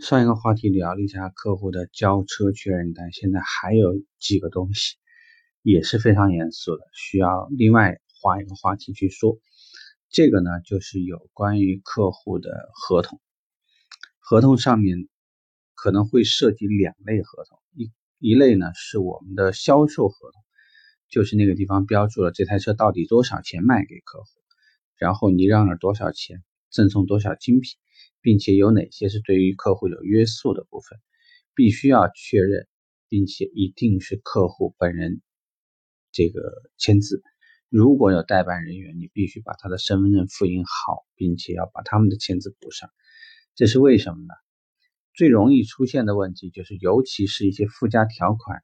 上一个话题聊了一下客户的交车确认单，现在还有几个东西也是非常严肃的，需要另外花一个话题去说。这个呢，就是有关于客户的合同，合同上面可能会涉及两类合同，一一类呢是我们的销售合同，就是那个地方标注了这台车到底多少钱卖给客户，然后你让了多少钱，赠送多少精品。并且有哪些是对于客户有约束的部分，必须要确认，并且一定是客户本人这个签字。如果有代办人员，你必须把他的身份证复印好，并且要把他们的签字补上。这是为什么呢？最容易出现的问题就是，尤其是一些附加条款，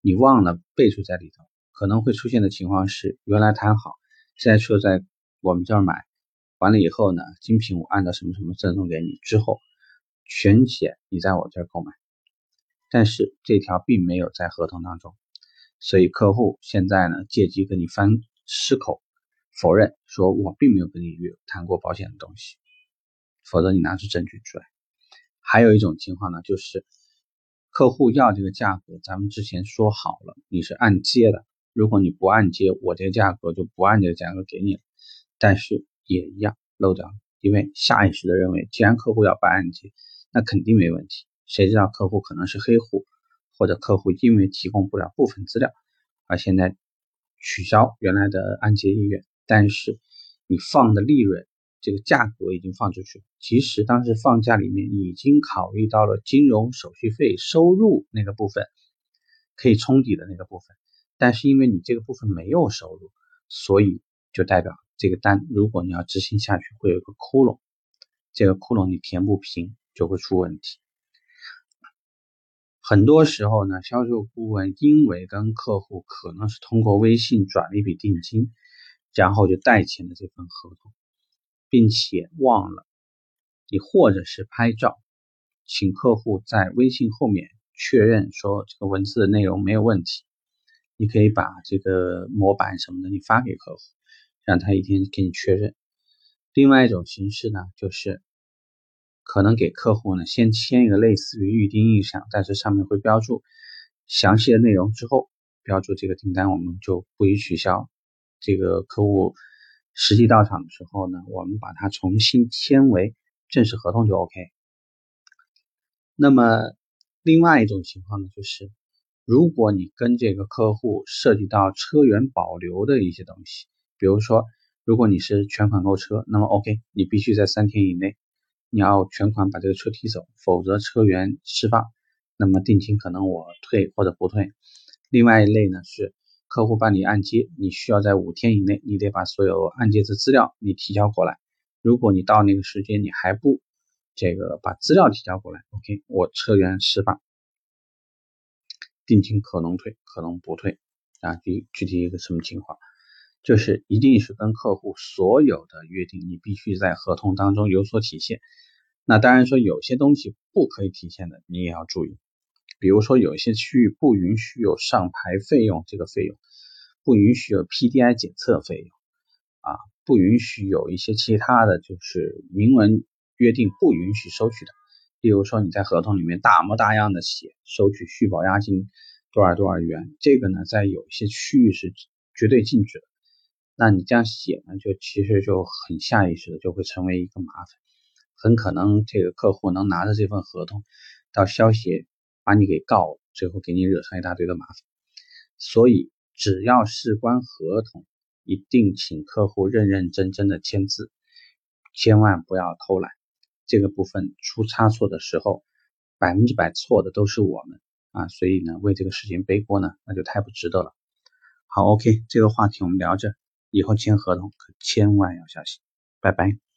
你忘了备注在里头，可能会出现的情况是，原来谈好现在说在我们这儿买。完了以后呢，精品我按照什么什么赠送给你之后，全险你在我这儿购买，但是这条并没有在合同当中，所以客户现在呢借机跟你翻失口，否认说我并没有跟你约谈过保险的东西，否则你拿出证据出来。还有一种情况呢，就是客户要这个价格，咱们之前说好了，你是按揭的，如果你不按揭，我这个价格就不按这个价格给你了，但是。也一样漏掉了，因为下意识的认为，既然客户要办按揭，那肯定没问题。谁知道客户可能是黑户，或者客户因为提供不了部分资料，而现在取消原来的按揭意愿。但是你放的利润，这个价格已经放出去了。其实当时放价里面已经考虑到了金融手续费收入那个部分，可以冲抵的那个部分。但是因为你这个部分没有收入，所以就代表。这个单，如果你要执行下去，会有个窟窿，这个窟窿你填不平，就会出问题。很多时候呢，销售顾问因为跟客户可能是通过微信转了一笔定金，然后就代签了这份合同，并且忘了，你或者是拍照，请客户在微信后面确认说这个文字的内容没有问题，你可以把这个模板什么的你发给客户。让他一天给你确认。另外一种形式呢，就是可能给客户呢先签一个类似于预订意向，但是上面会标注详细的内容，之后标注这个订单我们就不予取消。这个客户实际到场的时候呢，我们把它重新签为正式合同就 OK。那么另外一种情况呢，就是如果你跟这个客户涉及到车源保留的一些东西。比如说，如果你是全款购车，那么 OK，你必须在三天以内，你要全款把这个车提走，否则车源释放，那么定金可能我退或者不退。另外一类呢是客户办理按揭，你需要在五天以内，你得把所有按揭的资料你提交过来。如果你到那个时间你还不这个把资料提交过来，OK，我车源释放，定金可能退，可能不退啊，具具体一个什么情况？就是一定是跟客户所有的约定，你必须在合同当中有所体现。那当然说有些东西不可以体现的，你也要注意。比如说有些区域不允许有上牌费用，这个费用不允许有 PDI 检测费用啊，不允许有一些其他的就是明文约定不允许收取的。例如说你在合同里面大模大样的写收取续保押金多少多少元，这个呢在有些区域是绝对禁止的。那你这样写呢，就其实就很下意识的就会成为一个麻烦，很可能这个客户能拿着这份合同到消协把你给告了，最后给你惹上一大堆的麻烦。所以只要事关合同，一定请客户认认真真的签字，千万不要偷懒。这个部分出差错的时候，百分之百错的都是我们啊，所以呢，为这个事情背锅呢，那就太不值得了。好，OK，这个话题我们聊着。以后签合同可千万要小心，拜拜。